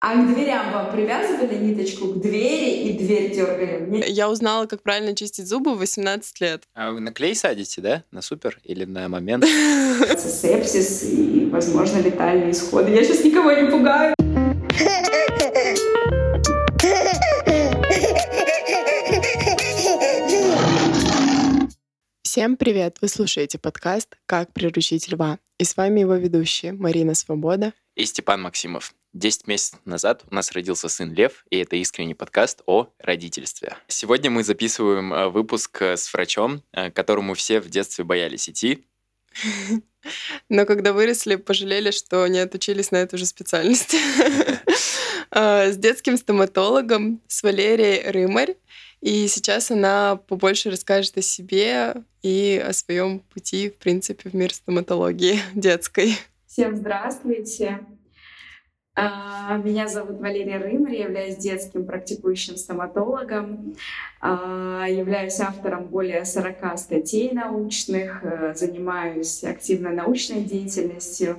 А к дверям вам привязывали ниточку к двери и дверь дергали? Я узнала, как правильно чистить зубы в 18 лет. А вы на клей садите, да? На супер или на момент? Сепсис и, возможно, летальные исходы. Я сейчас никого не пугаю. Всем привет! Вы слушаете подкаст «Как приручить льва». И с вами его ведущие Марина Свобода и Степан Максимов. Десять месяцев назад у нас родился сын Лев, и это искренний подкаст о родительстве. Сегодня мы записываем э, выпуск э, с врачом, э, к которому все в детстве боялись идти. Но когда выросли, пожалели, что не отучились на эту же специальность. С детским стоматологом, с Валерией Рымарь. И сейчас она побольше расскажет о себе и о своем пути, в принципе, в мир стоматологии детской. Всем здравствуйте. А, меня зовут Валерия Рымер, я являюсь детским практикующим стоматологом, а, являюсь автором более 40 статей научных, э, занимаюсь активной научной деятельностью,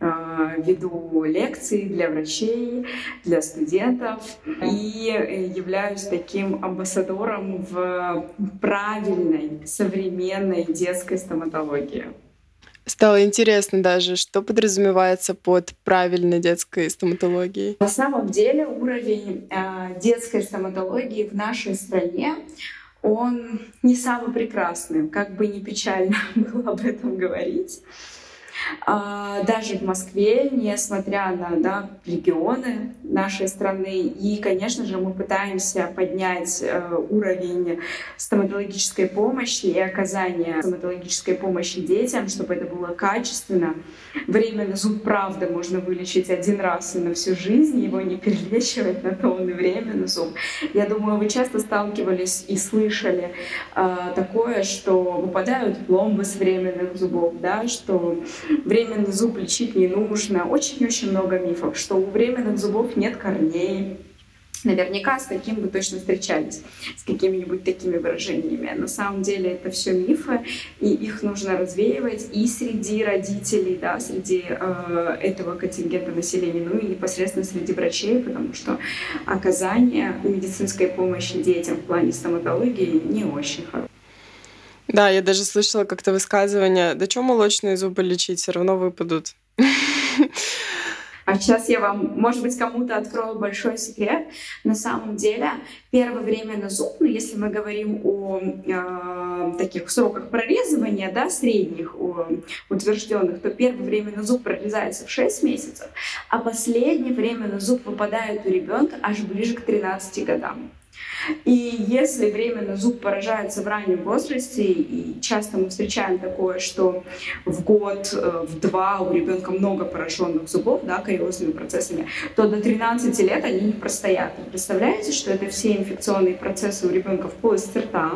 а, веду лекции для врачей, для студентов и являюсь таким амбассадором в правильной, современной детской стоматологии. Стало интересно даже, что подразумевается под правильной детской стоматологией. На самом деле уровень э, детской стоматологии в нашей стране он не самый прекрасный, как бы не печально было об этом говорить. А, даже в Москве, несмотря на да, регионы нашей страны. И, конечно же, мы пытаемся поднять э, уровень стоматологической помощи и оказания стоматологической помощи детям, чтобы это было качественно. Временный зуб, правда, можно вылечить один раз и на всю жизнь, его не перелечивать на то он и временный зуб. Я думаю, вы часто сталкивались и слышали э, такое, что выпадают пломбы с временных зубов, да, что временный зуб лечить не нужно. Очень-очень много мифов, что у временных зубов нет корней. Наверняка с таким вы точно встречались, с какими-нибудь такими выражениями. На самом деле это все мифы, и их нужно развеивать и среди родителей, да, среди э, этого контингента населения, ну и непосредственно среди врачей, потому что оказание медицинской помощи детям в плане стоматологии не очень хорошее. Да, я даже слышала как-то высказывание, да что молочные зубы лечить, все равно выпадут. А сейчас я вам, может быть, кому-то открою большой секрет. На самом деле, первое время на зуб, ну, если мы говорим о э, таких сроках прорезывания, да, средних, о, утвержденных, то первое время на зуб прорезается в 6 месяцев, а последнее время на зуб выпадает у ребенка аж ближе к 13 годам. И если временно зуб поражается в раннем возрасте, и часто мы встречаем такое, что в год, э, в два у ребенка много пораженных зубов, да, кариозными процессами, то до 13 лет они не простоят. Представляете, что это все инфекционные процессы у ребенка в полости рта,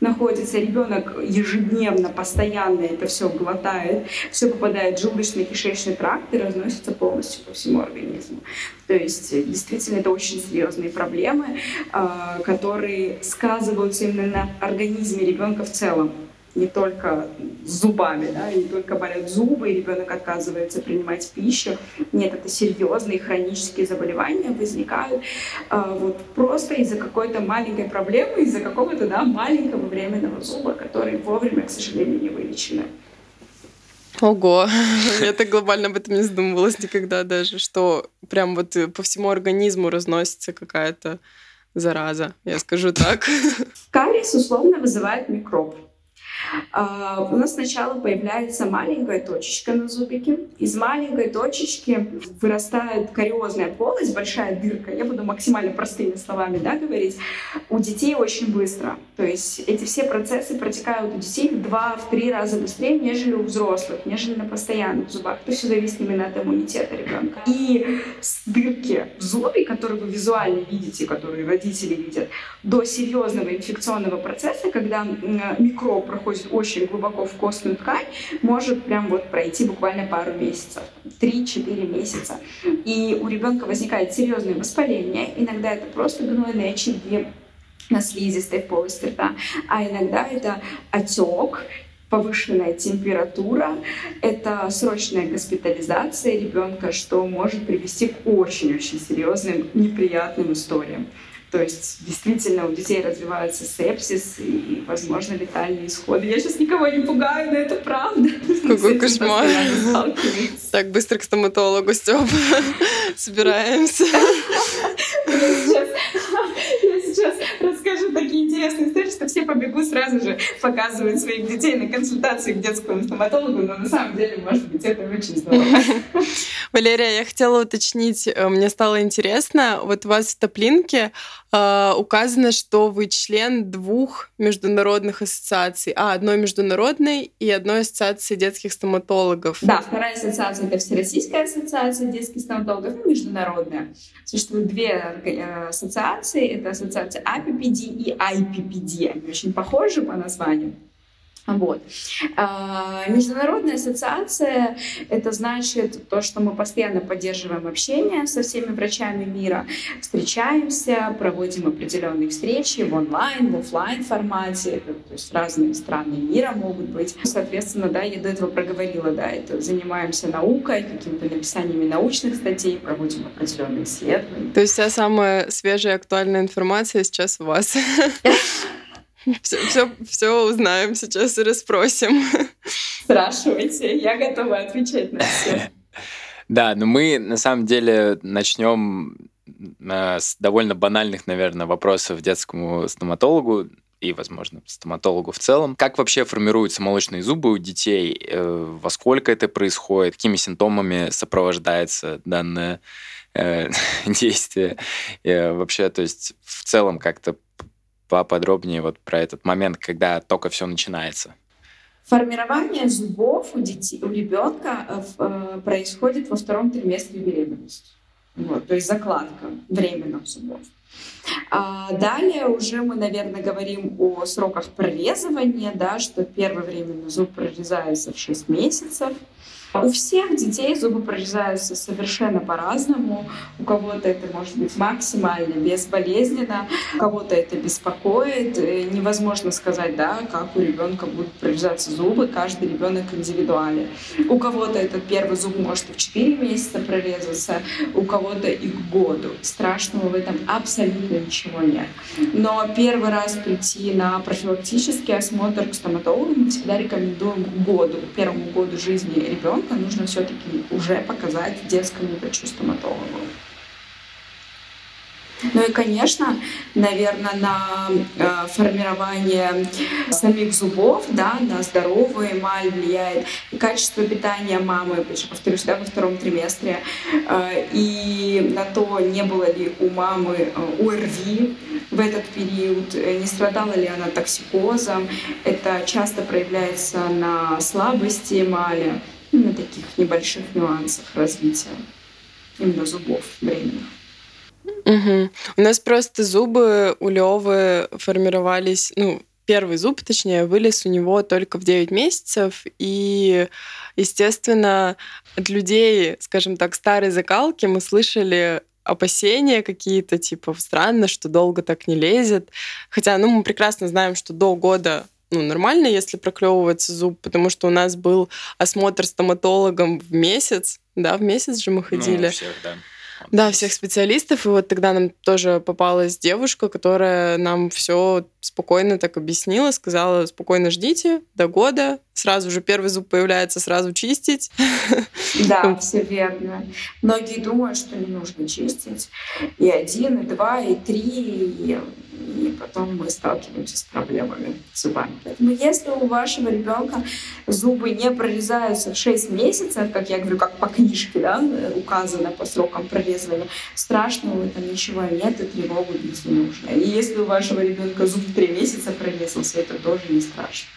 находится, ребенок ежедневно, постоянно это все глотает, все попадает в желудочно-кишечный тракт и разносится полностью по всему организму. То есть э, действительно это очень серьезные проблемы, а, которые сказываются именно на организме ребенка в целом не только с зубами, да, не только болят зубы, и ребенок отказывается принимать пищу. Нет, это серьезные хронические заболевания возникают а, вот просто из-за какой-то маленькой проблемы, из-за какого-то да, маленького временного зуба, который вовремя, к сожалению, не вылечены. Ого, я так глобально об этом не задумывалась никогда даже, что прям вот по всему организму разносится какая-то зараза, я скажу так. Кариес условно вызывает микроб. А, у нас сначала появляется маленькая точечка на зубике. Из маленькой точечки вырастает кариозная полость, большая дырка. Я буду максимально простыми словами да, говорить. У детей очень быстро. То есть эти все процессы протекают у детей в два, в три раза быстрее, нежели у взрослых, нежели на постоянных зубах. То все зависит именно от иммунитета ребенка. И с дырки в зубе, которые вы визуально видите, которые родители видят, до серьезного инфекционного процесса, когда микроб проходит проходит очень глубоко в костную ткань, может прям вот пройти буквально пару месяцев, 3-4 месяца. И у ребенка возникает серьезное воспаление, иногда это просто гнойные очаги на слизистой полости рта, а иногда это отек повышенная температура, это срочная госпитализация ребенка, что может привести к очень-очень серьезным неприятным историям. То есть действительно у детей развивается сепсис и, возможно, летальные исходы. Я сейчас никого не пугаю, но это правда. Какой кошмар. Так, быстро к стоматологу, Стёп. Собираемся. Я сразу же показывать своих детей на консультации к детскому стоматологу, но на самом деле, может быть, это очень здорово. Валерия, я хотела уточнить, э, мне стало интересно, вот у вас в топлинке э, указано, что вы член двух международных ассоциаций. А, одной международной и одной ассоциации детских стоматологов. Да, вторая ассоциация — это Всероссийская ассоциация детских стоматологов и международная. Существует две э, ассоциации. Это ассоциация APPD и IPPD. Они очень похожи по названию. Вот. А, международная ассоциация — это значит то, что мы постоянно поддерживаем общение со всеми врачами мира, встречаемся, проводим определенные встречи в онлайн, в офлайн формате, то есть разные страны мира могут быть. Соответственно, да, я до этого проговорила, да, это занимаемся наукой, какими-то написаниями научных статей, проводим определенные исследования. То есть вся самая свежая актуальная информация сейчас у вас. Все, все, все узнаем сейчас и расспросим. Спрашивайте, я готова отвечать на все. Да, но мы на самом деле начнем э, с довольно банальных, наверное, вопросов детскому стоматологу и, возможно, стоматологу в целом. Как вообще формируются молочные зубы у детей? Э, во сколько это происходит? Какими симптомами сопровождается данное э, действие? Вообще, то есть в целом как-то поподробнее вот про этот момент, когда только все начинается? Формирование зубов у, детей, у ребенка э, э, происходит во втором триместре беременности. Вот, то есть закладка временных зубов. А далее уже мы, наверное, говорим о сроках прорезывания, да, что первый временный зуб прорезается в 6 месяцев, у всех детей зубы прорезаются совершенно по-разному. У кого-то это может быть максимально безболезненно, у кого-то это беспокоит. Э, невозможно сказать, да, как у ребенка будут прорезаться зубы. Каждый ребенок индивидуален. У кого-то этот первый зуб может в 4 месяца прорезаться, у кого-то и к году. Страшного в этом абсолютно ничего нет. Но первый раз прийти на профилактический осмотр к стоматологу мы всегда рекомендуем к году, к первому году жизни ребенка ребенка нужно все-таки уже показать детскому врачу-стоматологу. Ну и, конечно, наверное, на э, формирование самих зубов, да, на здоровую эмаль влияет качество питания мамы, повторюсь, да, во втором триместре, э, и на то, не было ли у мамы э, ОРВИ в этот период, не страдала ли она токсикозом. Это часто проявляется на слабости эмали небольших нюансах развития именно зубов временных. Угу. У нас просто зубы у Левы формировались, ну, первый зуб, точнее, вылез у него только в 9 месяцев. И, естественно, от людей, скажем так, старой закалки мы слышали опасения какие-то, типа, странно, что долго так не лезет. Хотя, ну, мы прекрасно знаем, что до года ну, нормально, если проклевывается зуб, потому что у нас был осмотр стоматологом в месяц, да, в месяц же мы ходили. Ну, всех, да. Да, всех специалистов. И вот тогда нам тоже попалась девушка, которая нам все спокойно так объяснила, сказала, спокойно ждите до года, сразу же первый зуб появляется, сразу чистить. Да, все верно. Многие думают, что не нужно чистить и один, и два, и три, и и потом мы сталкиваемся с проблемами с зубами. Поэтому если у вашего ребенка зубы не прорезаются в 6 месяцев, как я говорю, как по книжке да, указано по срокам прорезывания, страшного этом ничего нет, и тревогу не нужно. И если у вашего ребенка зуб в 3 месяца прорезался, это тоже не страшно.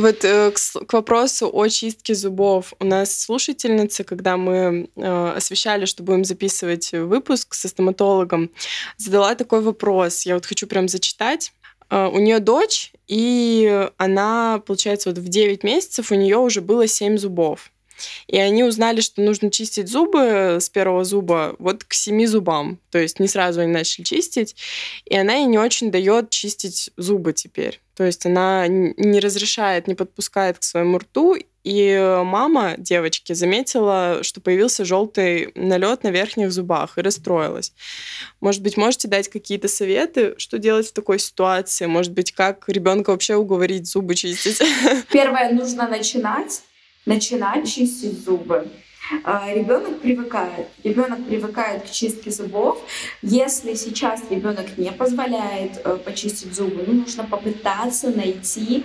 Вот э, к, к вопросу о чистке зубов. У нас слушательница, когда мы э, освещали, что будем записывать выпуск со стоматологом, задала такой вопрос. Я вот хочу прям зачитать. Э, у нее дочь, и она, получается, вот в 9 месяцев у нее уже было 7 зубов. И они узнали, что нужно чистить зубы с первого зуба вот к семи зубам. То есть не сразу они начали чистить, и она ей не очень дает чистить зубы теперь. То есть она не разрешает, не подпускает к своему рту, и мама девочки заметила, что появился желтый налет на верхних зубах и расстроилась. Может быть, можете дать какие-то советы, что делать в такой ситуации? Может быть, как ребенка вообще уговорить зубы чистить? Первое, нужно начинать, начинать чистить зубы. А, ребенок привыкает. Ребенок привыкает к чистке зубов. Если сейчас ребенок не позволяет э, почистить зубы, ну, нужно попытаться найти,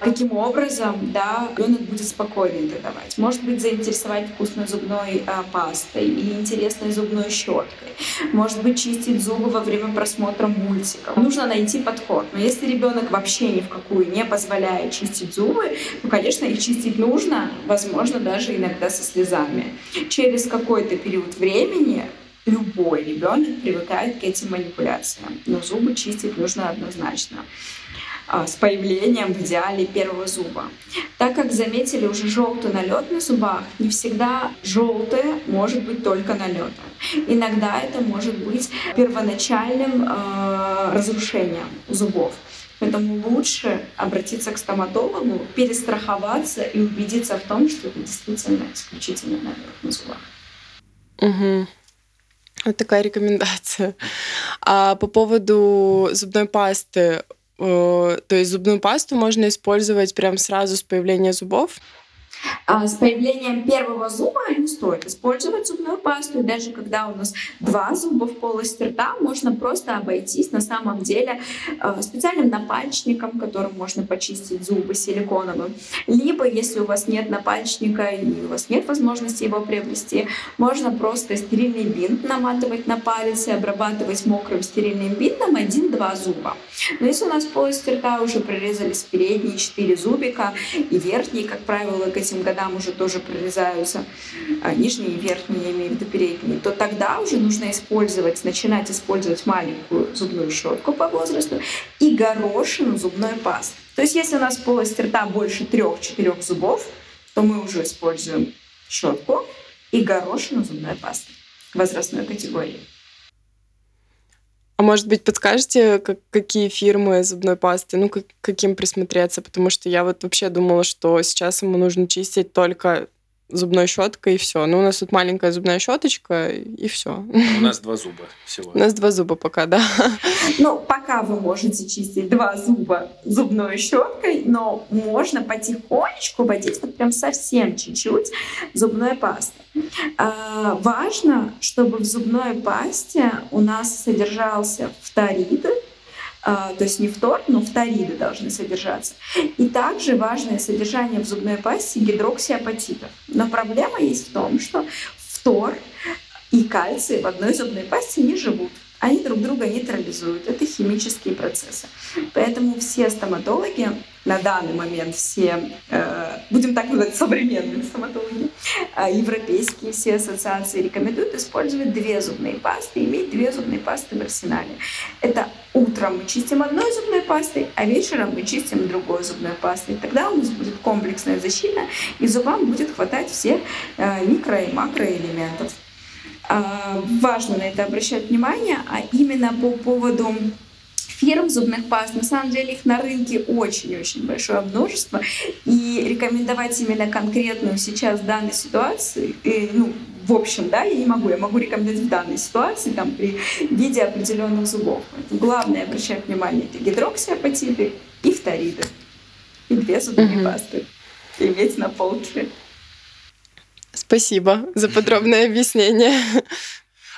каким образом да, ребенок будет спокойнее это давать. Может быть, заинтересовать вкусной зубной а, пастой или интересной зубной щеткой. Может быть, чистить зубы во время просмотра мультиков. Нужно найти подход. Но если ребенок вообще ни в какую не позволяет чистить зубы, то, конечно, их чистить нужно, возможно, даже иногда со слезами. Через какой-то период времени любой ребенок привыкает к этим манипуляциям. Но зубы чистить нужно однозначно а, с появлением в идеале первого зуба. Так как заметили уже желтый налет на зубах, не всегда желтое может быть только налетом. Иногда это может быть первоначальным э, разрушением зубов. Поэтому лучше обратиться к стоматологу, перестраховаться и убедиться в том, что это действительно исключительно на верхних зубах. Угу. Вот такая рекомендация. А по поводу зубной пасты, э, то есть зубную пасту можно использовать прям сразу с появления зубов? А с появлением первого зуба не стоит использовать зубную пасту. И даже когда у нас два зуба в полости рта, можно просто обойтись на самом деле э, специальным напальчником, которым можно почистить зубы силиконовым. Либо, если у вас нет напальчника и у вас нет возможности его приобрести, можно просто стерильный бинт наматывать на палец и обрабатывать мокрым стерильным бинтом один-два зуба. Но если у нас в полости рта уже прорезались передние четыре зубика и верхние, как правило, к этим годам уже тоже прорезаются, а нижние и верхние, я имею в виду передние, то тогда уже нужно использовать, начинать использовать маленькую зубную щетку по возрасту и горошину зубной пасты. То есть если у нас полость рта больше трех-четырех зубов, то мы уже используем щетку и горошину зубной пасты возрастной категории. А может быть, подскажете, как, какие фирмы зубной пасты, ну, как, каким присмотреться? Потому что я вот вообще думала, что сейчас ему нужно чистить только зубной щеткой и все. Ну, у нас тут маленькая зубная щеточка и все. У нас два зуба всего. У нас два зуба пока, да. Ну, пока вы можете чистить два зуба зубной щеткой, но можно потихонечку водить вот прям совсем чуть-чуть зубной пастой. А, важно, чтобы в зубной пасте у нас содержался фторид, а, то есть не фтор, но фториды должны содержаться. И также важное содержание в зубной пасте гидроксиапатитов. Но проблема есть в том, что фтор и кальций в одной зубной пасте не живут они друг друга нейтрализуют. Это химические процессы. Поэтому все стоматологи на данный момент, все, э, будем так говорить, современные стоматологи, э, европейские все ассоциации рекомендуют использовать две зубные пасты, иметь две зубные пасты в арсенале. Это утром мы чистим одной зубной пастой, а вечером мы чистим другой зубной пастой. Тогда у нас будет комплексная защита, и зубам будет хватать всех э, микро- и макроэлементов. А, важно на это обращать внимание, а именно по поводу фирм зубных паст. На самом деле их на рынке очень-очень большое множество. И рекомендовать именно конкретную сейчас данной ситуации, и, ну, в общем, да, я не могу. Я могу рекомендовать в данной ситуации, там, при виде определенных зубов. Главное обращать внимание это гидроксиапатиты и фториды. И две зубные пасты. Иметь на полке. Спасибо за подробное объяснение.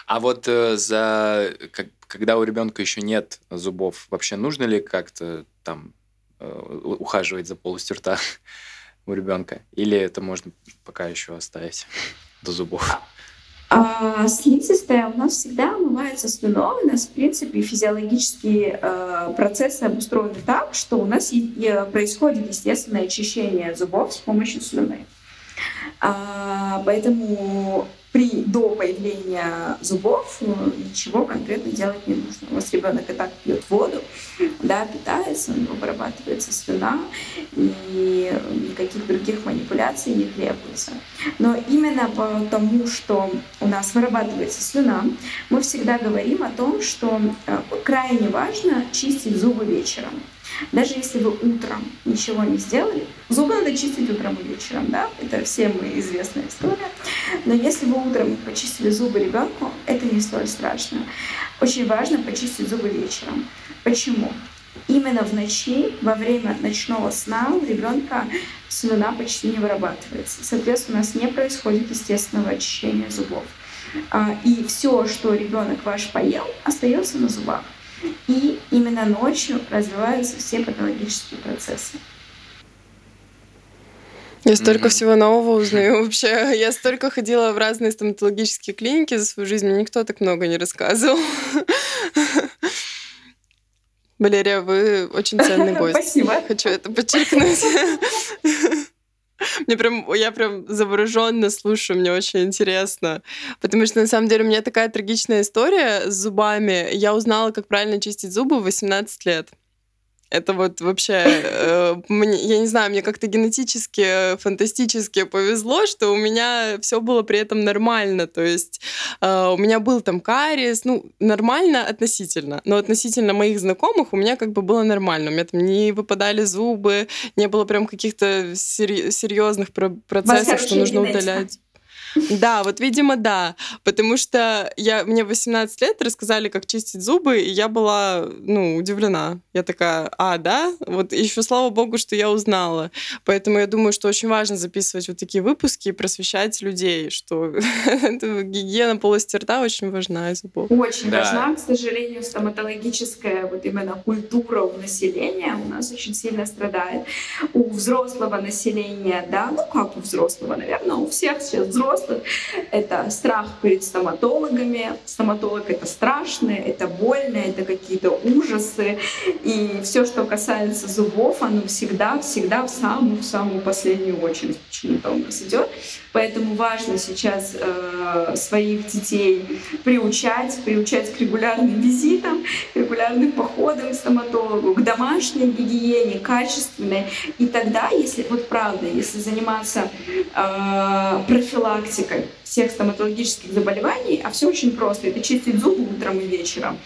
А вот э, за как, когда у ребенка еще нет зубов, вообще нужно ли как-то там э, ухаживать за полостью рта у ребенка? Или это можно пока еще оставить до зубов? А, слизистая у нас всегда омывается слюной. У нас, в принципе, физиологические э, процессы обустроены так, что у нас и происходит естественное очищение зубов с помощью слюны. А, поэтому при, до появления зубов ничего конкретно делать не нужно. У вас ребенок и так пьет воду, да, питается, у него вырабатывается слюна, и никаких других манипуляций не требуется. Но именно потому, что у нас вырабатывается слюна, мы всегда говорим о том, что э, крайне важно чистить зубы вечером. Даже если вы утром ничего не сделали, зубы надо чистить утром и вечером, да, это всем известная история. Но если вы утром почистили зубы ребенку, это не столь страшно. Очень важно почистить зубы вечером. Почему? Именно в ночи, во время ночного сна у ребенка слюна почти не вырабатывается. Соответственно, у нас не происходит естественного очищения зубов. А, и все, что ребенок ваш поел, остается на зубах. И именно ночью развиваются все патологические процессы. Я столько mm-hmm. всего нового узнаю вообще. Я столько ходила в разные стоматологические клиники за свою жизнь, мне никто так много не рассказывал. Валерия, вы очень ценный гость. Спасибо. Хочу это подчеркнуть. Мне прям, я прям завороженно слушаю, мне очень интересно. Потому что, на самом деле, у меня такая трагичная история с зубами. Я узнала, как правильно чистить зубы в 18 лет. Это вот вообще, э, мне, я не знаю, мне как-то генетически, фантастически повезло, что у меня все было при этом нормально. То есть э, у меня был там кариес, ну, нормально относительно. Но относительно моих знакомых у меня как бы было нормально. У меня там не выпадали зубы, не было прям каких-то серьезных процессов, что нужно удалять. Да, вот, видимо, да. Потому что я, мне 18 лет рассказали, как чистить зубы, и я была, ну, удивлена. Я такая, а, да? Вот еще слава богу, что я узнала. Поэтому я думаю, что очень важно записывать вот такие выпуски и просвещать людей, что гигиена полости рта очень важна из зубов. Очень да. важна. К сожалению, стоматологическая вот именно культура у населения у нас очень сильно страдает. У взрослого населения, да, ну как у взрослого, наверное, у всех сейчас взрослых взрослых. Это страх перед стоматологами. Стоматолог — это страшно, это больно, это какие-то ужасы. И все, что касается зубов, оно всегда-всегда в самую-самую последнюю очередь почему-то у нас идет. Поэтому важно сейчас э, своих детей приучать, приучать к регулярным визитам, к регулярным походам к стоматологу, к домашней гигиене, качественной. И тогда, если вот правда, если заниматься э, профилактикой всех стоматологических заболеваний, а все очень просто. Это чистить зубы утром и вечером.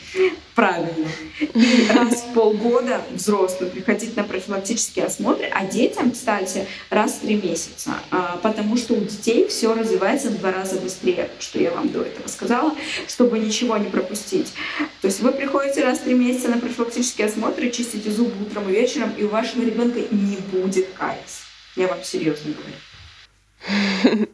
Правильно. И раз в полгода взрослым приходить на профилактические осмотры, а детям, кстати, раз в три месяца. А, потому что у детей все развивается в два раза быстрее, что я вам до этого сказала, чтобы ничего не пропустить. То есть вы приходите раз в три месяца на профилактические осмотры, чистите зубы утром и вечером, и у вашего ребенка не будет кариес. Я вам серьезно говорю.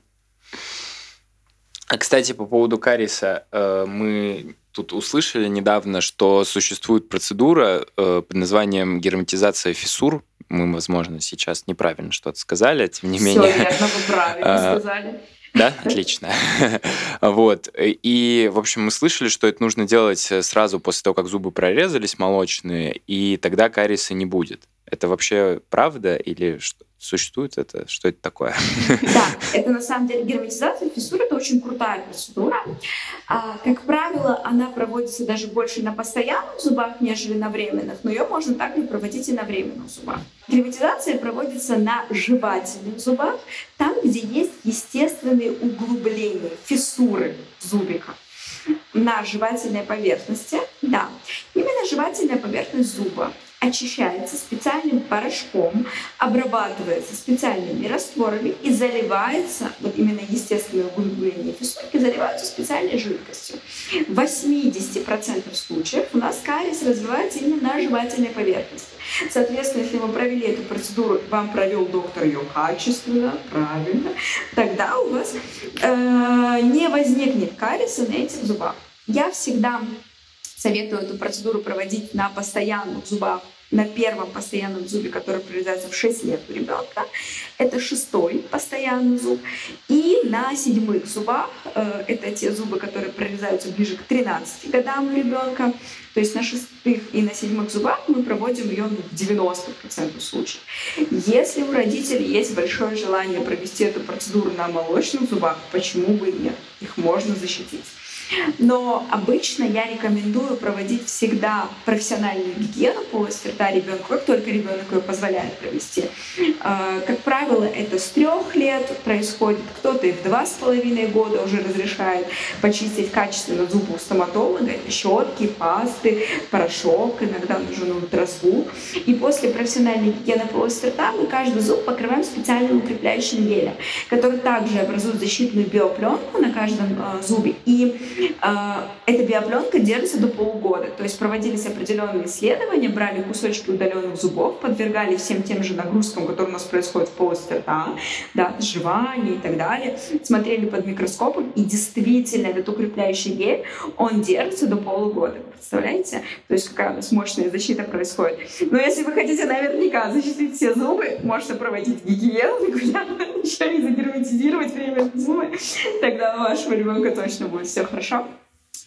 А, кстати, по поводу кариеса, э, мы тут услышали недавно, что существует процедура э, под названием герметизация фиссур. Мы, возможно, сейчас неправильно что-то сказали, тем не менее. Все верно, вы правильно а, сказали. Да, отлично. вот. И, в общем, мы слышали, что это нужно делать сразу после того, как зубы прорезались молочные, и тогда кариеса не будет. Это вообще правда или что? Существует это? Что это такое? Да, это на самом деле герметизация фиссур. Это очень крутая процедура. А, как правило, она проводится даже больше на постоянных зубах, нежели на временных, но ее можно также проводить и на временных зубах. Герметизация проводится на жевательных зубах, там, где есть естественные углубления, фиссуры зубика на жевательной поверхности, да, именно жевательная поверхность зуба очищается специальным порошком, обрабатывается специальными растворами и заливается, вот именно естественное углубление фисурки, заливаются специальной жидкостью. В 80% случаев у нас кариес развивается именно на жевательной поверхности. Соответственно, если вы провели эту процедуру, вам провел доктор ее качественно, правильно, тогда у вас э, не возникнет кариеса на этих зубах. Я всегда советую эту процедуру проводить на постоянных зубах на первом постоянном зубе, который прорезается в 6 лет у ребенка. Это шестой постоянный зуб. И на седьмых зубах, э, это те зубы, которые прорезаются ближе к 13 годам у ребенка. То есть на шестых и на седьмых зубах мы проводим ее в 90% случаев. Если у родителей есть большое желание провести эту процедуру на молочных зубах, почему бы и нет? их можно защитить. Но обычно я рекомендую проводить всегда профессиональную гигиену полости рта ребенку, как только ребенок ее позволяет провести. А, как правило, это с трех лет происходит, кто-то и в два с половиной года уже разрешает почистить качественно зубы у стоматолога. Это щетки, пасты, порошок, иногда нужен ультразвук. И после профессиональной гигиены полости рта мы каждый зуб покрываем специальным укрепляющим гелем, который также образует защитную биопленку на каждом э, зубе. И а, эта биопленка держится до полугода. То есть проводились определенные исследования, брали кусочки удаленных зубов, подвергали всем тем же нагрузкам, которые у нас происходят в полости рта, да, жевание и так далее, смотрели под микроскопом, и действительно этот укрепляющий гель, он держится до полугода. Представляете? То есть какая у нас мощная защита происходит. Но если вы хотите наверняка защитить все зубы, можете проводить гигиену регулярно, еще и загерметизировать время зубы, тогда у вашего ребенка точно будет все хорошо.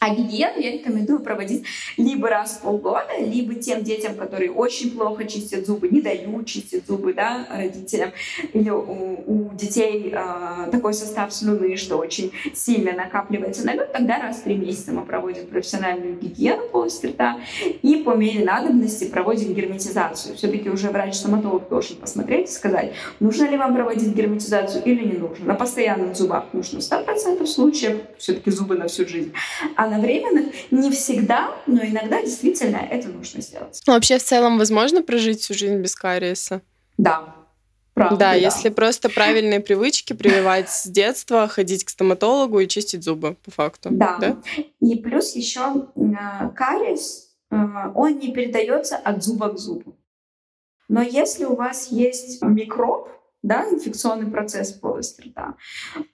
А гигиену я рекомендую проводить либо раз в полгода, либо тем детям, которые очень плохо чистят зубы, не дают чистить зубы да, родителям, или у, у детей э, такой состав слюны, что очень сильно накапливается на лед, тогда раз в три месяца мы проводим профессиональную гигиену полости рта и по мере надобности проводим герметизацию. Все-таки уже врач-стоматолог должен посмотреть и сказать, нужно ли вам проводить герметизацию или не нужно. На постоянных зубах нужно 100% случаев, все-таки зубы на всю жизнь. А на временных не всегда, но иногда действительно это нужно сделать. Ну, вообще, в целом, возможно прожить всю жизнь без кариеса? Да. Правда, да, да, если просто правильные привычки прививать с детства, ходить к стоматологу и чистить зубы, по факту. Да. да? И плюс еще э, кариес, э, он не передается от зуба к зубу. Но если у вас есть микроб, да, инфекционный процесс полости рта,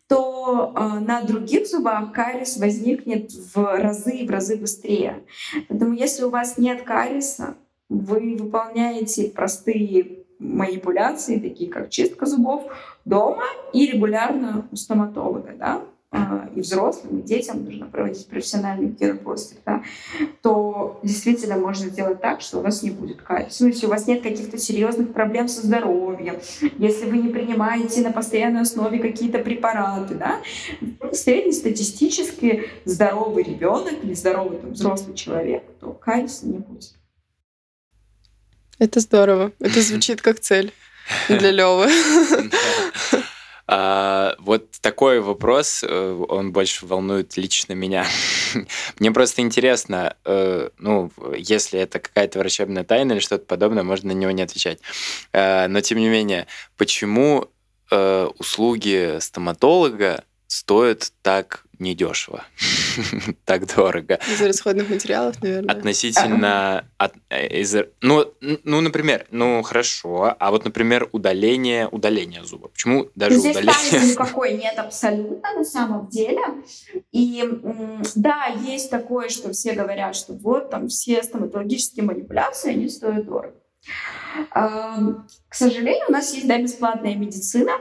то э, на других зубах кариес возникнет в разы в разы быстрее. Поэтому если у вас нет кариеса, вы выполняете простые манипуляции, такие как чистка зубов, дома и регулярно у стоматолога, да, и взрослым, и детям нужно проводить профессиональный гигиену да, то действительно можно сделать так, что у вас не будет кариеса. Ну, если у вас нет каких-то серьезных проблем со здоровьем, если вы не принимаете на постоянной основе какие-то препараты, да, среднестатистически здоровый ребенок или здоровый там, взрослый человек, то кариеса не будет. Это здорово. Это звучит как цель для Левы. А, вот такой вопрос, э, он больше волнует лично меня. Мне просто интересно, э, ну, если это какая-то врачебная тайна или что-то подобное, можно на него не отвечать. Э, но тем не менее, почему услуги стоматолога стоят так недешево, так дорого. Из расходных материалов, наверное. Относительно... От, из, ну, ну, например, ну, хорошо, а вот, например, удаление, удаление зуба. Почему даже ну, здесь удаление... никакой нет абсолютно на самом деле. И да, есть такое, что все говорят, что вот там все стоматологические манипуляции, они стоят дорого. К сожалению, у нас есть да, бесплатная медицина,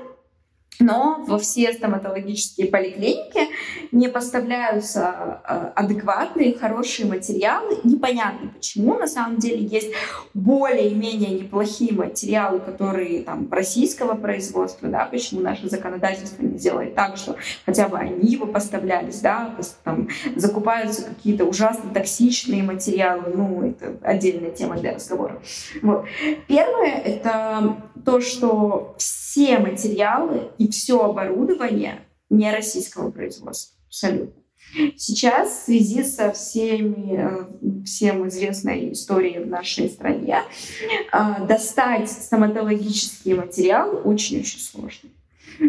но во все стоматологические поликлиники не поставляются э, адекватные, хорошие материалы. Непонятно почему. На самом деле есть более-менее неплохие материалы, которые там российского производства, да, почему наше законодательство не делает так, что хотя бы они его поставлялись, да, там закупаются какие-то ужасно токсичные материалы, ну, это отдельная тема для разговора. Вот. Первое — это то, что все материалы и все оборудование не российского производства. Абсолютно. Сейчас в связи со всеми, э, всем известной историей в нашей стране э, достать стоматологические материалы очень-очень сложно.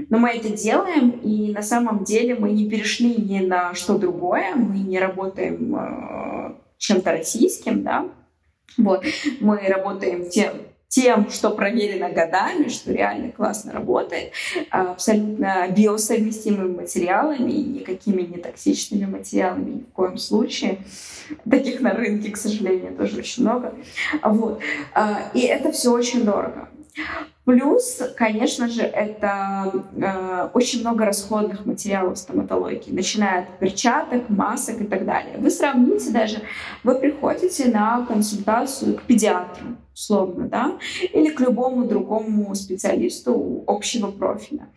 Но мы это делаем, и на самом деле мы не перешли ни на что другое, мы не работаем э, чем-то российским, да, вот. Мы работаем тем, тем, что проверено годами, что реально классно работает, абсолютно биосовместимыми материалами и никакими не токсичными материалами ни в коем случае. Таких на рынке, к сожалению, тоже очень много. Вот. А, и это все очень дорого. Плюс, конечно же, это э, очень много расходных материалов стоматологии, начиная от перчаток, масок и так далее. Вы сравните даже, вы приходите на консультацию к педиатру, условно, да, или к любому другому специалисту общего профиля.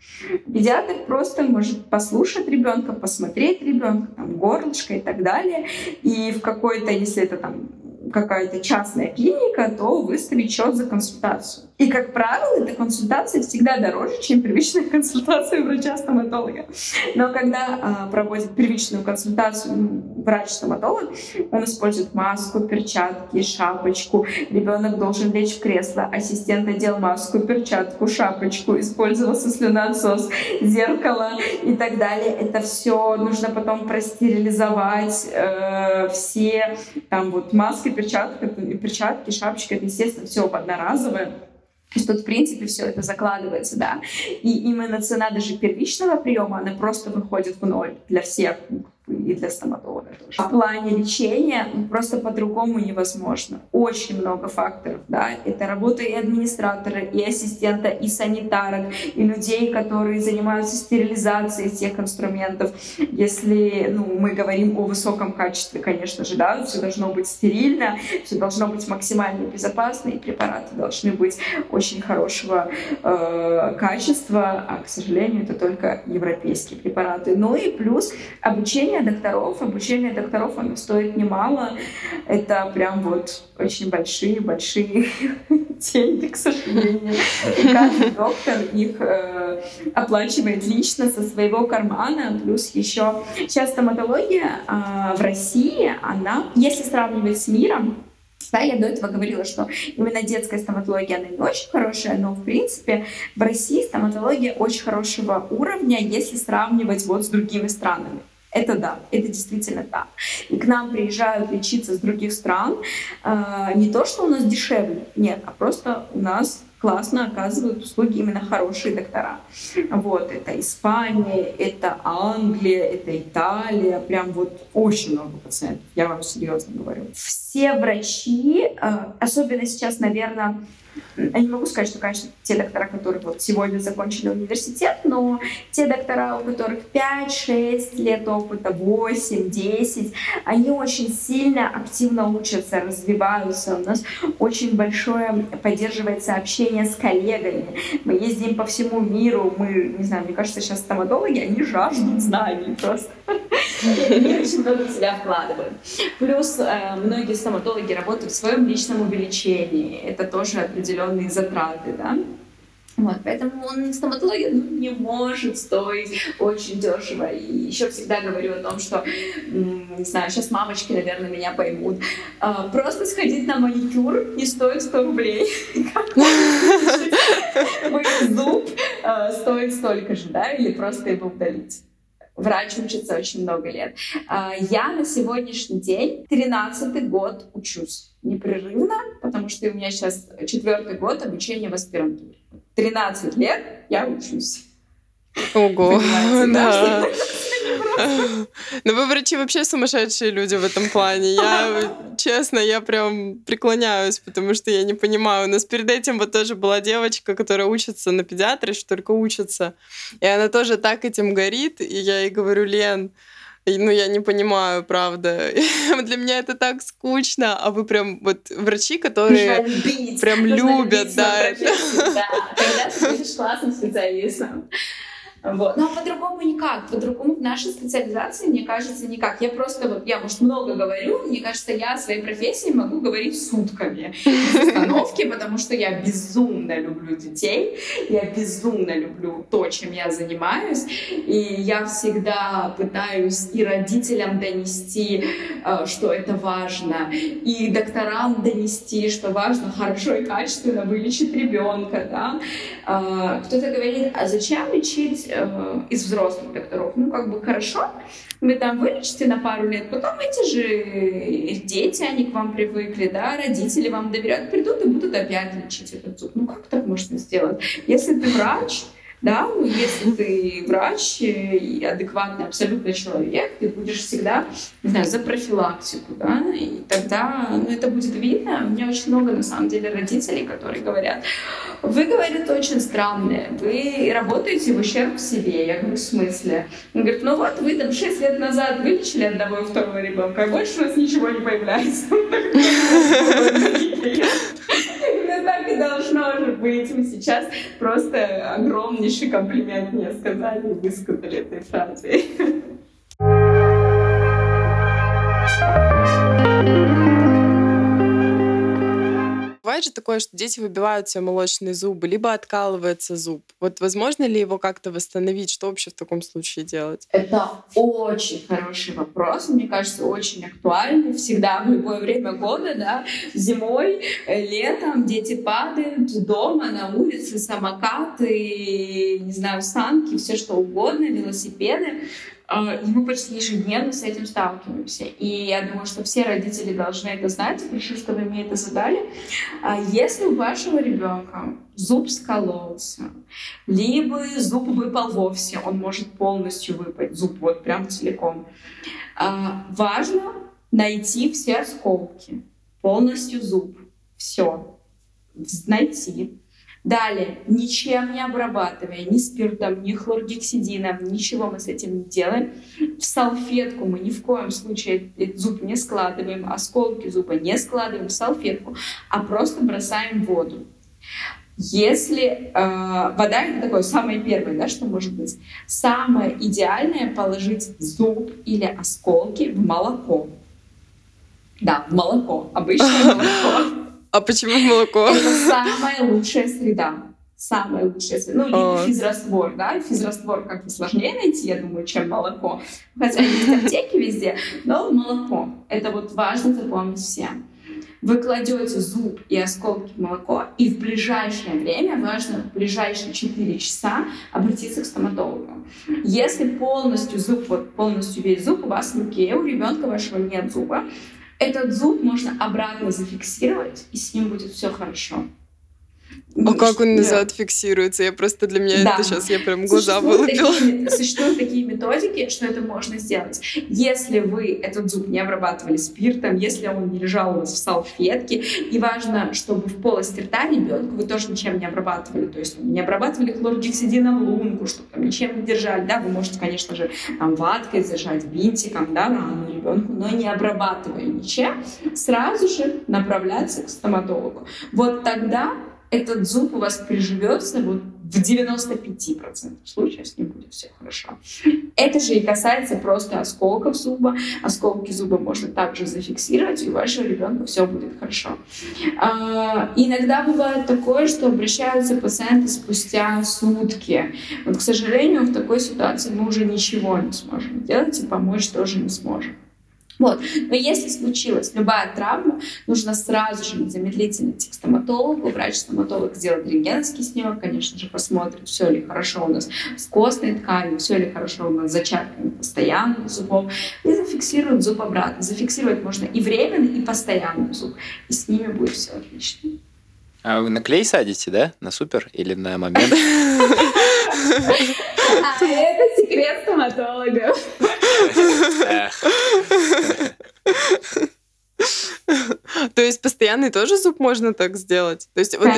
Педиатр просто может послушать ребенка, посмотреть ребенка, там, горлышко и так далее, и в какой-то, если это там какая-то частная клиника, то выставить счет за консультацию. И, как правило, эта консультация всегда дороже, чем первичная консультация врача-стоматолога. Но когда э, проводит первичную консультацию врач-стоматолог, он использует маску, перчатки, шапочку. Ребенок должен лечь в кресло. Ассистент одел маску, перчатку, шапочку, использовался слюноотсос, зеркало и так далее. Это все нужно потом простерилизовать. Э, все там вот маски, перчатки, перчатки, шапочка, это, естественно, все одноразовое. То есть тут, в принципе, все это закладывается, да. И именно цена даже первичного приема, она просто выходит в ноль для всех и для стоматолога тоже. В плане лечения просто по-другому невозможно. Очень много факторов, да. Это работа и администратора, и ассистента, и санитарок, и людей, которые занимаются стерилизацией тех инструментов. Если ну, мы говорим о высоком качестве, конечно же, да, все должно быть стерильно, все должно быть максимально безопасно, и препараты должны быть очень хорошего э, качества, а, к сожалению, это только европейские препараты. Ну и плюс обучение обучение докторов, обучение докторов, оно стоит немало. Это прям вот очень большие-большие деньги, к сожалению. Каждый доктор их э, оплачивает лично со своего кармана. Плюс еще сейчас стоматология э, в России, она, если сравнивать с миром, да, я до этого говорила, что именно детская стоматология, она не очень хорошая, но, в принципе, в России стоматология очень хорошего уровня, если сравнивать вот с другими странами. Это да, это действительно так. И к нам приезжают лечиться с других стран. Э, не то, что у нас дешевле, нет, а просто у нас классно оказывают услуги именно хорошие доктора. Вот, это Испания, это Англия, это Италия, прям вот очень много пациентов, я вам серьезно говорю. Все врачи, э, особенно сейчас, наверное, я не могу сказать, что, конечно, те доктора, которые вот сегодня закончили университет, но те доктора, у которых 5-6 лет опыта, 8-10, они очень сильно активно учатся, развиваются. У нас очень большое поддерживается общение с коллегами. Мы ездим по всему миру. Мы, не знаю, мне кажется, сейчас стоматологи, они жаждут знаний просто. Они очень много в себя вкладывают. Плюс э, многие стоматологи работают в своем личном увеличении. Это тоже определенные затраты, да. Вот, поэтому он стоматология ну, не может стоить очень дешево. И еще всегда говорю о том, что, не знаю, сейчас мамочки, наверное, меня поймут. А, просто сходить на маникюр не стоит 100 рублей. Зуб а, стоит столько же, да, или просто его удалить врач учится очень много лет. А, я на сегодняшний день 13 год учусь непрерывно, потому что у меня сейчас четвертый год обучения в аспирантуре. 13 лет я учусь. Ого, да. Ну, вы врачи вообще сумасшедшие люди в этом плане. Я, честно, я прям преклоняюсь, потому что я не понимаю. У нас перед этим вот тоже была девочка, которая учится на педиатре, что только учится. И она тоже так этим горит. И я ей говорю, Лен, ну, я не понимаю, правда. Для меня это так скучно, а вы прям вот врачи, которые любить. прям Нужно любят, да. Да, когда ты будешь классным специалистом. Вот. Но по-другому никак. По-другому в нашей специализации, мне кажется, никак. Я просто, вот я, может, много говорю, мне кажется, я о своей профессии могу говорить сутками без остановки, потому что я безумно люблю детей, я безумно люблю то, чем я занимаюсь, и я всегда пытаюсь и родителям донести, э, что это важно, и докторам донести, что важно хорошо и качественно вылечить ребенка, да. А, кто-то говорит, а зачем лечить э, из взрослых докторов. Ну, как бы хорошо, вы там вылечите на пару лет, потом эти же дети, они к вам привыкли, да, родители вам доверяют, придут и будут опять лечить этот зуб. Ну, как так можно сделать? Если ты врач, Да, ну, если ты врач и адекватный абсолютно человек, ты будешь всегда, не знаю, за профилактику, да, и тогда, ну, это будет видно. У меня очень много, на самом деле, родителей, которые говорят, вы, говорит, очень странные, вы работаете в ущерб себе. Я говорю, в смысле? Он говорит, ну вот, вы там 6 лет назад вылечили одного и второго ребенка, а больше у нас ничего не появляется. Вы сейчас просто огромнейший комплимент мне сказали и высказали этой фразой. Бывает же такое, что дети выбивают себе молочные зубы, либо откалывается зуб. Вот возможно ли его как-то восстановить? Что вообще в таком случае делать? Это очень хороший вопрос. Мне кажется, очень актуальный. Всегда, в любое время года, да, зимой, э, летом дети падают дома, на улице, самокаты, не знаю, санки, все что угодно, велосипеды. А, мы почти ежедневно с этим сталкиваемся. И я думаю, что все родители должны это знать. Хорошо, что вы мне это задали. А если у вашего ребенка зуб скололся, либо зуб выпал вовсе, он может полностью выпасть, зуб вот прям целиком, а, важно найти все осколки, полностью зуб, все, найти, Далее, ничем не обрабатывая, ни спиртом, ни хлоргексидином, ничего мы с этим не делаем. В салфетку мы ни в коем случае зуб не складываем, осколки зуба не складываем в салфетку, а просто бросаем в воду. Если э, вода это такое самое первое, да, что может быть, самое идеальное положить зуб или осколки в молоко. Да, в молоко, обычное молоко. А почему молоко? Это самая лучшая среда. Самая лучшая среда. Ну, либо физраствор, да. Физраствор как бы сложнее найти, я думаю, чем молоко. Хотя есть аптеки везде, но молоко. Это вот важно запомнить всем. Вы кладете зуб и осколки в молоко, и в ближайшее время, важно в ближайшие 4 часа, обратиться к стоматологу. Если полностью зуб, вот полностью весь зуб у вас в руке, у ребенка вашего нет зуба, этот зуб можно обратно зафиксировать, и с ним будет все хорошо. А как он назад фиксируется? Я просто для меня да. это сейчас, я прям глаза вылупила. Такие, существуют такие методики, что это можно сделать. Если вы этот зуб не обрабатывали спиртом, если он не лежал у вас в салфетке, и важно, чтобы в полости рта ребенка вы тоже ничем не обрабатывали, то есть не обрабатывали хлоргексидином лунку, чтобы там ничем не держали, да, вы можете, конечно же, там ваткой зажать, бинтиком, да, рану ребенку, но не обрабатывая ничем, сразу же направляться к стоматологу. Вот тогда этот зуб у вас приживется вот в 95% случаев с ним будет все хорошо. Это же и касается просто осколков зуба. Осколки зуба можно также зафиксировать, и у вашего ребенка все будет хорошо. А, иногда бывает такое, что обращаются пациенты спустя сутки. Вот, к сожалению, в такой ситуации мы уже ничего не сможем делать и помочь тоже не сможем. Вот. Но если случилась любая травма, нужно сразу же незамедлительно идти к стоматологу. Врач-стоматолог сделает рентгеновский снимок, конечно же, посмотрит, все ли хорошо у нас с костной тканью, все ли хорошо у нас с зачатками постоянных зубов, и зафиксирует зуб обратно. Зафиксировать можно и временный, и постоянный зуб, и с ними будет все отлично. А вы на клей садите, да? На супер или на момент? А это секрет стоматолога. То есть постоянный тоже зуб можно так сделать? То есть вот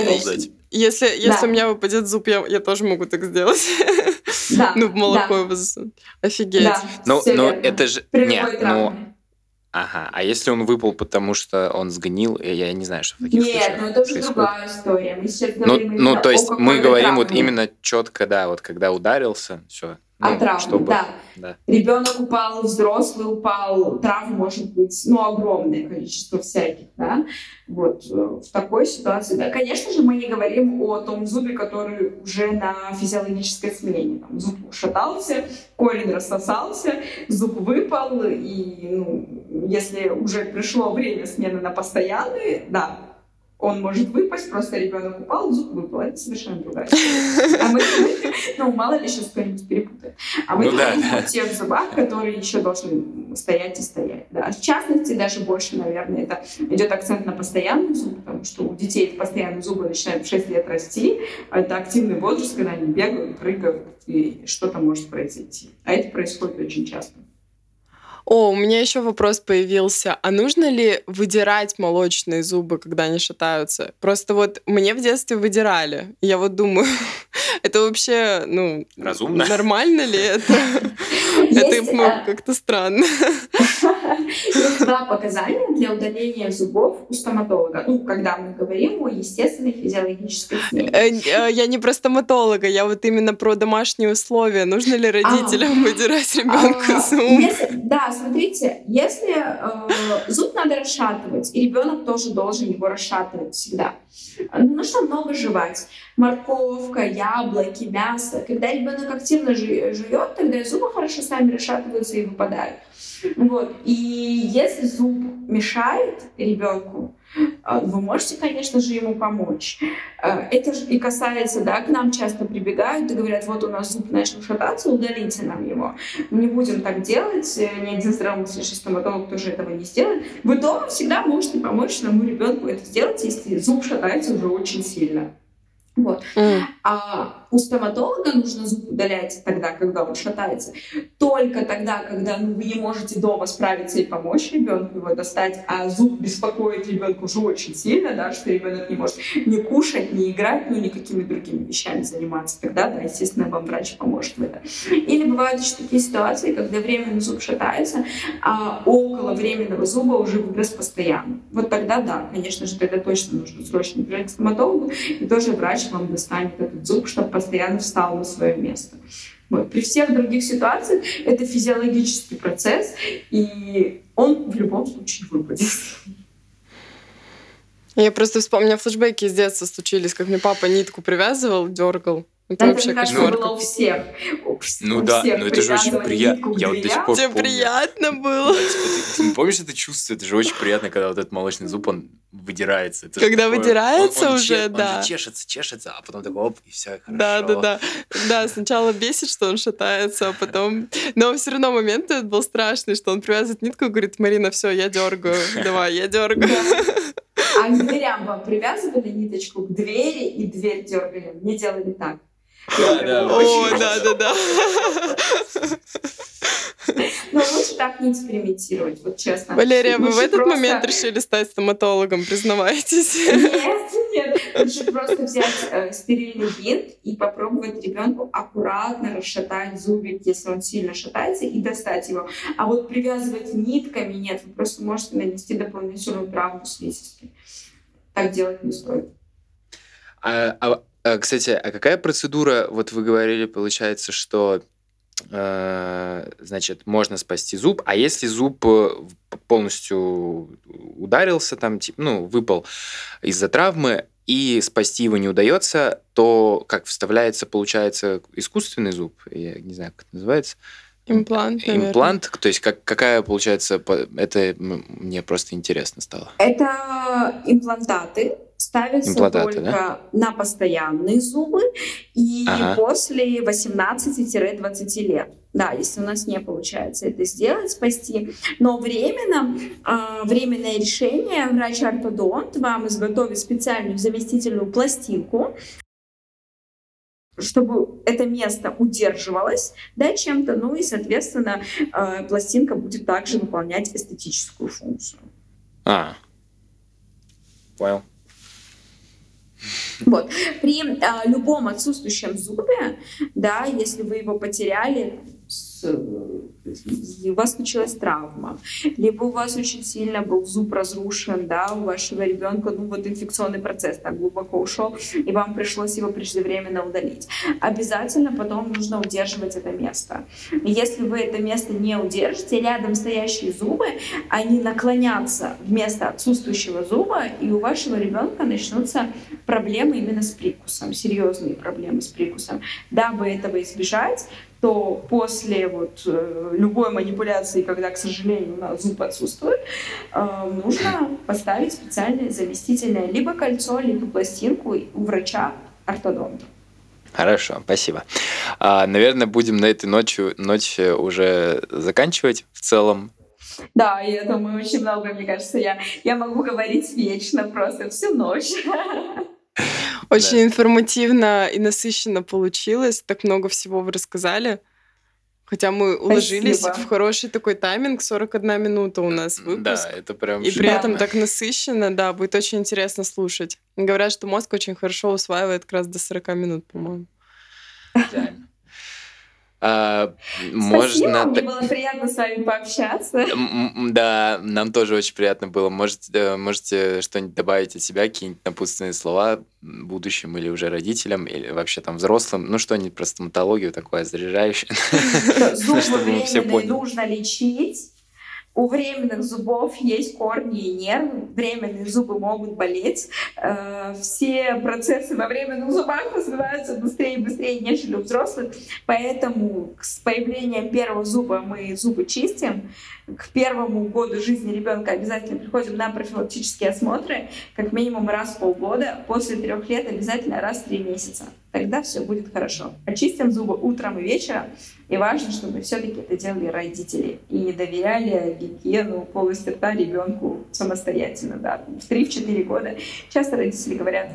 если, если да. у меня выпадет зуб, я, я тоже могу так сделать. Да. ну, в молоко да. его засунуть. Офигеть. Да, ну, но это же... Нет, ну, Ага, а если он выпал, потому что он сгнил, я не знаю, что в таких Нет, случаях ну это уже происходит. другая история. Мы сейчас ну, говорим ну, то есть мы говорим травме. вот именно четко, да, вот когда ударился, все, ну, травмы, чтобы... да. да. Ребенок упал, взрослый упал, травм может быть, ну, огромное количество всяких, да. Вот э, в такой ситуации, да. Конечно же, мы не говорим о том зубе, который уже на физиологической смене. Там, зуб шатался, корень рассосался, зуб выпал, и, ну, если уже пришло время смены на постоянный, да, он может выпасть, просто ребенок упал, зуб выпал. Это совершенно другая А мы, ну, мало ли сейчас кто-нибудь перепутает. А мы ну, говорим да. о тех зубах, которые еще должны стоять и стоять. Да. В частности, даже больше, наверное, это идет акцент на постоянный зуб, потому что у детей постоянные зубы начинают в 6 лет расти. Это активный возраст, когда они бегают, прыгают, и что-то может произойти. А это происходит очень часто. О, у меня еще вопрос появился. А нужно ли выдирать молочные зубы, когда они шатаются? Просто вот мне в детстве выдирали. Я вот думаю, это вообще, ну... Разумно. Нормально ли это? Это ну, как-то странно. Есть два показания для удаления зубов у стоматолога. Ну, когда мы говорим о естественной физиологической э, э, Я не про стоматолога, я вот именно про домашние условия. Нужно ли родителям а, выдирать ребенку а, зуб? Да, смотрите, если зуб надо расшатывать, и ребенок тоже должен его расшатывать всегда. Нужно много жевать. Морковка, яблоки, мясо. Когда ребенок активно жует, тогда зубы хорошо сами расшатываются и выпадают. Вот. И если зуб мешает ребенку, э, вы можете, конечно же, ему помочь. Э, это же и касается, да, к нам часто прибегают и говорят, вот у нас зуб начал шататься, удалите нам его. Мы не будем так делать, э, ни один здравомыслящий стоматолог тоже этого не сделает. Вы дома всегда можете помочь своему ребенку это сделать, если зуб шатается уже очень сильно. Вот. Mm. А у стоматолога нужно зуб удалять тогда, когда он шатается. Только тогда, когда ну, вы не можете дома справиться и помочь ребенку его достать, а зуб беспокоит ребенка уже очень сильно, да, что ребенок не может ни кушать, ни играть, ну, никакими другими вещами заниматься. Тогда, да, естественно, вам врач поможет в этом. Или бывают еще такие ситуации, когда временный зуб шатается, а около временного зуба уже вырос постоянно. Вот тогда, да, конечно же, тогда точно нужно срочно бежать к стоматологу, и тоже врач вам достанет этот зуб, чтобы постоянно встал на свое место. Вот. При всех других ситуациях это физиологический процесс, и он в любом случае выпадет. Я просто вспомнила флешбеки из детства случились, как мне папа нитку привязывал, дергал. Это, это вообще кажется, кошмар. было у всех. Ну у да, но это же очень приятно. Я вот до сих пор Тебе помню. приятно было. Да, типа, ты, ты помнишь это чувство? Это же очень приятно, когда вот этот молочный зуб, он выдирается. Это когда такое, выдирается он, он уже, че, да. Он же чешется, чешется, а потом такой оп, и все, хорошо. Да, да, да. Да, сначала бесит, что он шатается, а потом... Но все равно момент этот был страшный, что он привязывает нитку и говорит, Марина, все, я дергаю, давай, я дергаю. А к дверям вам привязывали ниточку к двери и дверь дергали? Не делали так? О, да, да, да. Но лучше так не экспериментировать, вот честно. Валерия, вы в этот момент решили стать стоматологом, признавайтесь? Нет, нет. Лучше просто взять э, стерильный бинт и попробовать ребенку аккуратно расшатать зубик, если он сильно шатается, и достать его. А вот привязывать нитками нет, вы просто можете нанести дополнительную травму слизистой. Так делать не стоит. А, а кстати, а какая процедура, вот вы говорили, получается, что э, значит, можно спасти зуб, а если зуб э, полностью ударился, там, типа, ну, выпал из-за травмы, и спасти его не удается, то как вставляется, получается, искусственный зуб, я не знаю, как это называется, Имплант, наверное. Имплант, то есть как, какая получается, это мне просто интересно стало. Это имплантаты, ставятся Имплантаты, только да? на постоянные зубы и ага. после 18-20 лет. Да, если у нас не получается это сделать, спасти. Но временно, э, временное решение врач-ортодонт вам изготовит специальную заместительную пластинку, чтобы это место удерживалось да, чем-то, ну и, соответственно, э, пластинка будет также выполнять эстетическую функцию. А, понял. Вот. При э, любом отсутствующем зубе, да, если вы его потеряли, с, у вас случилась травма, либо у вас очень сильно был зуб разрушен, да, у вашего ребенка, ну вот инфекционный процесс так глубоко ушел, и вам пришлось его преждевременно удалить. Обязательно потом нужно удерживать это место. Если вы это место не удержите, рядом стоящие зубы, они наклонятся вместо отсутствующего зуба, и у вашего ребенка начнутся проблемы именно с прикусом, серьезные проблемы с прикусом. Дабы этого избежать, то после вот э, любой манипуляции, когда, к сожалению, у нас зуб отсутствует, э, нужно поставить специальное заместительное либо кольцо, либо пластинку у врача ортодонта. Хорошо, спасибо. А, наверное, будем на этой ночью, ночи уже заканчивать в целом. Да, я думаю, очень много, мне кажется, я, я могу говорить вечно, просто всю ночь. Очень да. информативно и насыщенно получилось. Так много всего вы рассказали. Хотя мы уложились Спасибо. в хороший такой тайминг, 41 минута у нас выпуск. Да, это прям И при этом так насыщенно, да, будет очень интересно слушать. Говорят, что мозг очень хорошо усваивает как раз до 40 минут, по-моему. Идеально. А, можно... мне было приятно с вами пообщаться. Да, нам тоже очень приятно было. Можете, э, можете что-нибудь добавить от себя, какие-нибудь напутственные слова будущим или уже родителям, или вообще там взрослым, ну что-нибудь про стоматологию такое заряжающее. Зубы временные нужно лечить у временных зубов есть корни и нервы, временные зубы могут болеть. Э, все процессы во временных зубах развиваются быстрее и быстрее, нежели у взрослых. Поэтому с появлением первого зуба мы зубы чистим. К первому году жизни ребенка обязательно приходим на профилактические осмотры, как минимум раз в полгода. После трех лет обязательно раз в три месяца. Тогда все будет хорошо. Очистим зубы утром и вечером. И важно, чтобы все-таки это делали родители и не доверяли гигиену полости рта ребенку самостоятельно. Да. В 3-4 года часто родители говорят,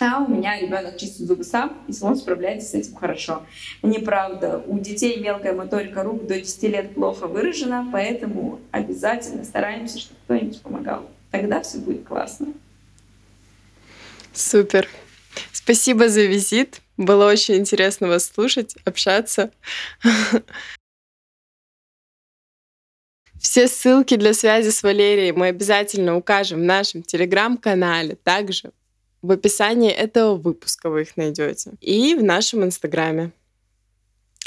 а у меня ребенок чистит зубы сам, и он справляется с этим хорошо. Неправда. У детей мелкая моторика рук до 10 лет плохо выражена, поэтому обязательно стараемся, чтобы кто-нибудь помогал. Тогда все будет классно. Супер. Спасибо за визит. Было очень интересно вас слушать, общаться. Все ссылки для связи с Валерией мы обязательно укажем в нашем телеграм-канале. Также в описании этого выпуска вы их найдете. И в нашем инстаграме.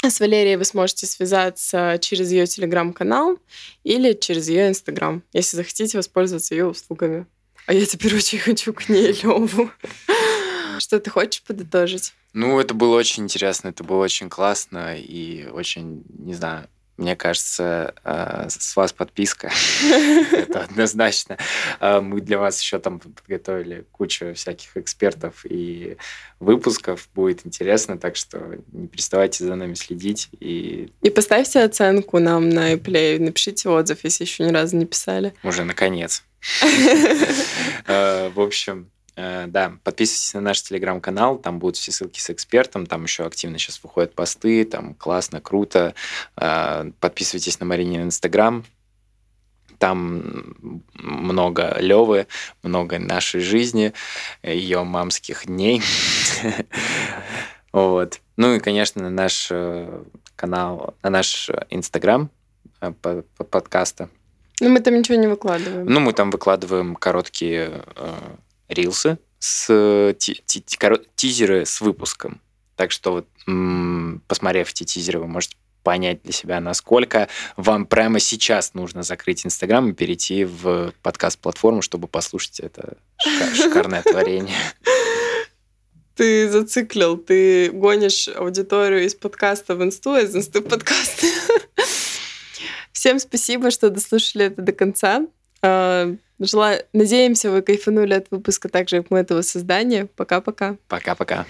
С Валерией вы сможете связаться через ее телеграм-канал или через ее инстаграм, если захотите воспользоваться ее услугами. А я теперь очень хочу к ней Леву. Что ты хочешь подытожить? Ну, это было очень интересно, это было очень классно и очень, не знаю, мне кажется, э, с вас подписка. Это однозначно. Э, мы для вас еще там подготовили кучу всяких экспертов и выпусков. Будет интересно, так что не переставайте за нами следить. И, и поставьте оценку нам на iPlay. Напишите отзыв, если еще ни разу не писали. Уже наконец. Э, в общем, да, подписывайтесь на наш телеграм-канал, там будут все ссылки с экспертом, там еще активно сейчас выходят посты, там классно, круто. Э, подписывайтесь на Маринин инстаграм, там много Левы, много нашей жизни, ее мамских дней. Вот. Ну и, конечно, на наш э, канал, на наш инстаграм подкаста. Ну, мы там ничего не выкладываем. Ну, мы там выкладываем короткие рилсы с ти, ти, тизеры с выпуском. Так что вот, посмотрев эти тизеры, вы можете понять для себя, насколько вам прямо сейчас нужно закрыть Инстаграм и перейти в подкаст-платформу, чтобы послушать это шикарное творение. Ты зациклил, ты гонишь аудиторию из подкаста в инсту, из инсты в подкаст. Всем спасибо, что дослушали это до конца. А, Желаю, надеемся, вы кайфанули от выпуска так же, как мы этого создания. Пока-пока. Пока-пока.